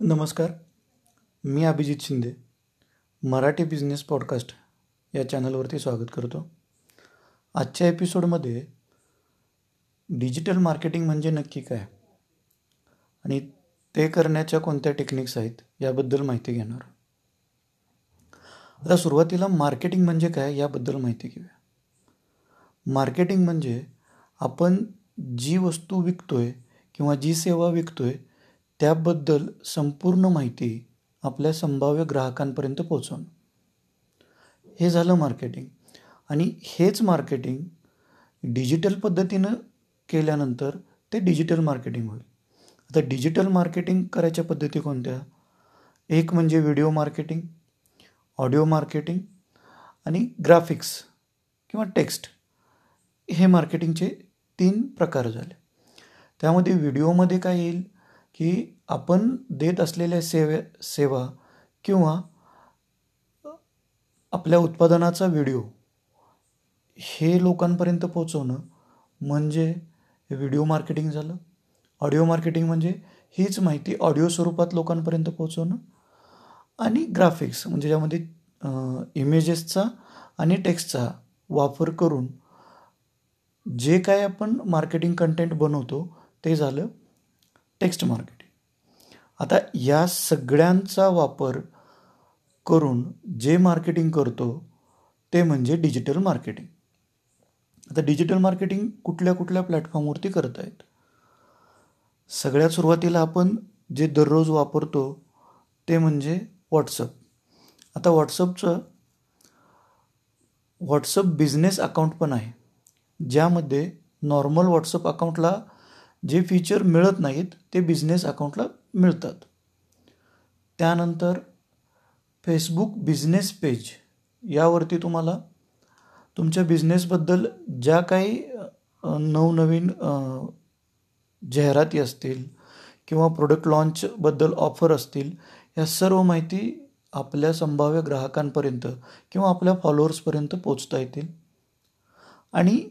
नमस्कार. मी Abhijit Shinde. Marathi business podcast या चॅनलवरती स्वागत करतो. आजच्या एपिसोडमध्ये डिजिटल मार्केटिंग म्हणजे नक्की काय? आणि ते करण्याच्या कोणत्या टेक्निक्स आहेत याबद्दल माहिती घेणार. आता सुरुवातीला मार्केटिंग म्हणजे काय याबद्दल माहिती घेऊया. मार्केटिंग म्हणजे आपण जी वस्तू विकतोय किंवा जी सेवा विकतोय त्याबद्दल संपूर्ण माहिती आपल्या संभाव्य ग्राहकांपर्यंत पोचवणं हे झालं मार्केटिंग आणि हेच मार्केटिंग डिजिटल पद्धतीनं केल्यानंतर ते डिजिटल मार्केटिंग होईल. आता डिजिटल मार्केटिंग करायच्या पद्धती कोणत्या? एक म्हणजे व्हिडिओ मार्केटिंग ऑडिओ मार्केटिंग आणि ग्राफिक्स किंवा टेक्स्ट हे मार्केटिंगचे तीन प्रकार झाले. त्यामध्ये व्हिडिओमध्ये काय येईल? की आपण देत असलेल्या सेवे सेवा किंवा आपल्या उत्पादनाचा व्हिडिओ हे लोकांपर्यंत पोचवणं म्हणजे व्हिडिओ मार्केटिंग झालं. ऑडिओ मार्केटिंग म्हणजे हीच माहिती ऑडिओ स्वरूपात लोकांपर्यंत पोचवणं आणि ग्राफिक्स म्हणजे ज्यामध्ये इमेजेसचा आणि टेक्स्टचा वापर करून जे काय आपण मार्केटिंग कंटेंट बनवतो ते झालं. टेक्स्ट मार्केटिंग आता या सगळ्यांचा वापर करून जे मार्केटिंग करतो ते म्हणजे डिजिटल मार्केटिंग आता डिजिटल मार्केटिंग कुठल्या कुठल्या प्लॅटफॉर्मवरती करत आहेत सगळ्यात सुरुवातीला आपण जे दररोज वापरतो ते म्हणजे व्हॉट्सअप आता व्हॉट्सअपचं व्हॉट्सअप बिझनेस अकाउंट पण आहे ज्यामध्ये नॉर्मल व्हॉट्सअप अकाउंटला जे फीचर मिळत नाहीत ते बिझनेस अकाउंटला मिळतात. त्यानंतर फेसबुक बिझनेस पेज यावरती तुम्हाला तुमच्या बिझनेसबद्दल ज्या काही नवनवीन जाहिराती असतील किंवा प्रोडक्ट लॉन्चबद्दल ऑफर असतील या सर्व माहिती आपल्या संभाव्य ग्राहकांपर्यंत किंवा आपल्या फॉलोअर्सपर्यंत पोचता येतील. आणि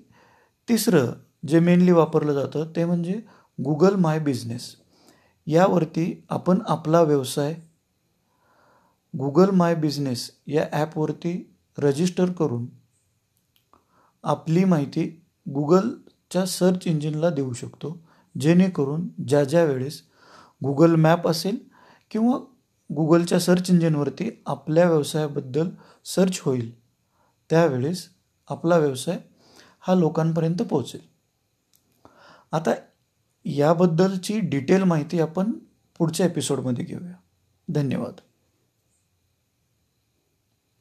तिसरं जे मेनली वापरलं जातं ते म्हणजे गुगल माय बिझनेस यावरती आपण आपला व्यवसाय गुगल माय बिझनेस या ॲपवरती रजिस्टर करून आपली माहिती गुगलच्या सर्च इंजिनला देऊ शकतो. जेणेकरून ज्या ज्या वेळेस गुगल मॅप असेल किंवा गुगलच्या सर्च इंजिनवरती आपल्या व्यवसायाबद्दल सर्च होईल त्यावेळेस आपला व्यवसाय हा लोकांपर्यंत पोहोचेल. आता याबद्दलची डिटेल माहिती आपण पुढच्या एपिसोडमध्ये घेऊया. धन्यवाद.